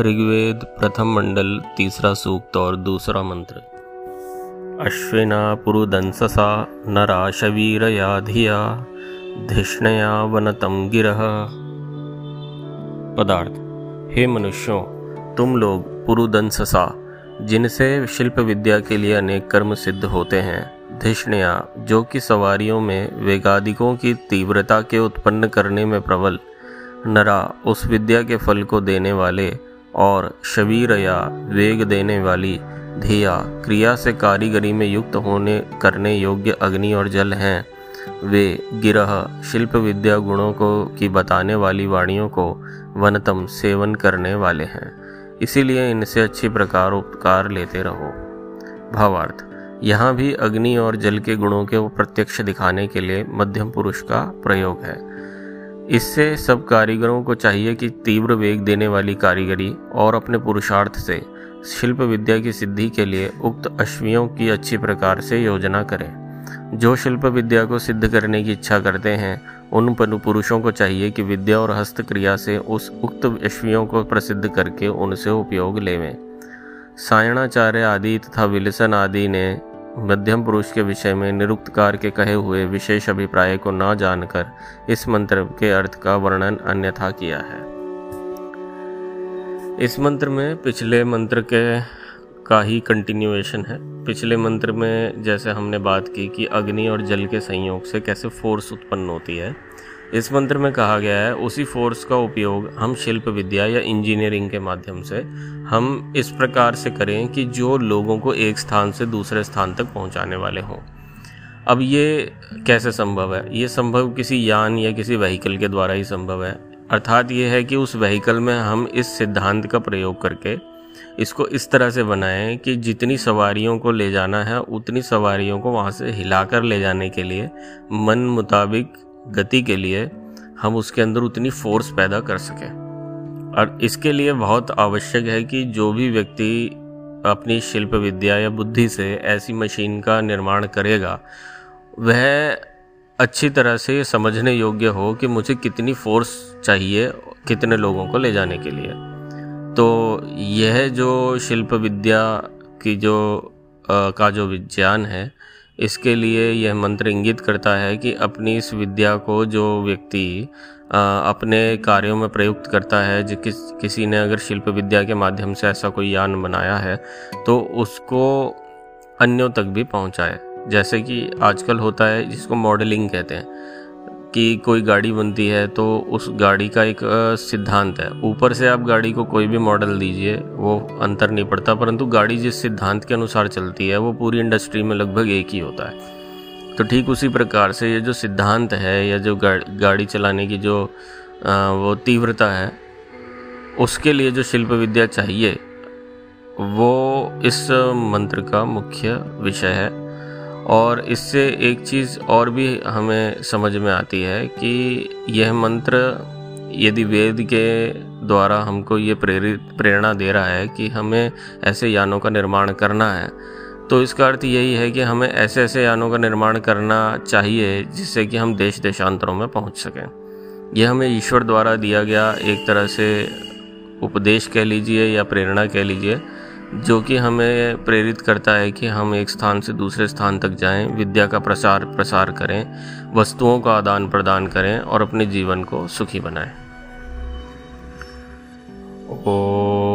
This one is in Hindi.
ऋग्वेद प्रथम मंडल, तीसरा सूक्त और दूसरा मंत्र। अश्विना पुरुदंससा, नरा शवीरया धिया धिष्णया वनतम गिरह। पदार्थ, हे मनुष्यों, तुम लोग पुरुदंससा, जिनसे शिल्प विद्या के लिए अनेक कर्म सिद्ध होते हैं, धिष्णया, जो कि सवारियों में वेगादिकों की तीव्रता के उत्पन्न करने में प्रबल, नरा, उस विद्या के फल को देने वाले और शबीर या वेग देने वाली धिया क्रिया से कारीगरी में युक्त होने करने योग्य अग्नि और जल हैं। वे गिरह, शिल्प विद्या गुणों को की बताने वाली वाणियों को वनतम सेवन करने वाले हैं। इसीलिए इनसे अच्छी प्रकार उपकार लेते रहो। भावार्थ, यहाँ भी अग्नि और जल के गुणों के प्रत्यक्ष दिखाने के लिए मध्यम पुरुष का प्रयोग है। इससे सब कारीगरों को चाहिए कि तीव्र वेग देने वाली कारीगरी और अपने पुरुषार्थ से, शिल्प विद्या की सिद्धि के लिए उक्त अश्वियों की अच्छी प्रकार से योजना करें। जो शिल्प विद्या को सिद्ध करने की इच्छा करते हैं, उन पुरुषों को चाहिए कि विद्या और हस्तक्रिया से उस उक्त अश्वियों को प्रसिद्ध करके उनसे उपयोग लेवें। सायणाचार्य आदि तथा विलसन आदि ने मध्यम पुरुष के विषय में निरुक्तकार के कहे हुए विशेष अभिप्राय को न जानकर इस मंत्र के अर्थ का वर्णन अन्यथा किया है। इस मंत्र में पिछले मंत्र के का ही कंटिन्यूएशन है। पिछले मंत्र में जैसे हमने बात की कि अग्नि और जल के संयोग से कैसे फोर्स उत्पन्न होती है इस मंत्र में कहा गया है, उसी फोर्स का उपयोग हम शिल्प विद्या या इंजीनियरिंग के माध्यम से हम इस प्रकार से करें कि जो लोगों को एक स्थान से दूसरे स्थान तक पहुँचाने वाले हों। अब ये कैसे संभव है? ये संभव किसी यान या किसी व्हीकल के द्वारा ही संभव है। अर्थात ये है कि उस व्हीकल में हम इस सिद्धांत का प्रयोग करके इसको इस तरह से बनाएँ कि जितनी सवारियों को ले जाना है, उतनी सवारियों को वहाँ से हिलाकर ले जाने के लिए मन मुताबिक गति के लिए हम उसके अंदर उतनी फोर्स पैदा कर सकें। और इसके लिए बहुत आवश्यक है कि जो भी व्यक्ति अपनी शिल्प विद्या या बुद्धि से ऐसी मशीन का निर्माण करेगा वह अच्छी तरह से समझने योग्य हो कि मुझे कितनी फोर्स चाहिए कितने लोगों को ले जाने के लिए। तो यह जो शिल्प विद्या की जो आ, का जो विज्ञान है इसके लिए यह मंत्र इंगित करता है कि अपनी इस विद्या को जो व्यक्ति अपने कार्यों में प्रयुक्त करता है, जो, किस, किसी ने अगर शिल्प विद्या के माध्यम से ऐसा कोई यान बनाया है तो उसको अन्यों तक भी पहुँचाए। जैसे कि आजकल होता है, जिसको मॉडलिंग कहते हैं। कि कोई गाड़ी बनती है तो उस गाड़ी का एक सिद्धांत है। ऊपर से आप गाड़ी को कोई भी मॉडल दीजिए, वो अंतर नहीं पड़ता, परंतु गाड़ी जिस सिद्धांत के अनुसार चलती है, वो पूरी इंडस्ट्री में लगभग एक ही होता है। तो ठीक उसी प्रकार से ये जो सिद्धांत है, या जो गाड़ी चलाने की जो वो तीव्रता है, उसके लिए जो शिल्प विद्या चाहिए, वो इस मंत्र का मुख्य विषय है। और इससे एक चीज़ और भी हमें समझ में आती है कि यह मंत्र यदि वेद के द्वारा हमको ये प्रेरित, प्रेरणा दे रहा है कि हमें ऐसे यानों का निर्माण करना है तो इसका अर्थ यही है कि हमें ऐसे ऐसे यानों का निर्माण करना चाहिए जिससे कि हम देश देशांतरों में पहुँच सकें। यह हमें ईश्वर द्वारा दिया गया एक तरह से उपदेश कह लीजिए या प्रेरणा कह लीजिए जो कि हमें प्रेरित करता है कि हम एक स्थान से दूसरे स्थान तक जाएँ, विद्या का प्रसार प्रसार करें वस्तुओं का आदान प्रदान करें और अपने जीवन को सुखी बनाएँ। ओ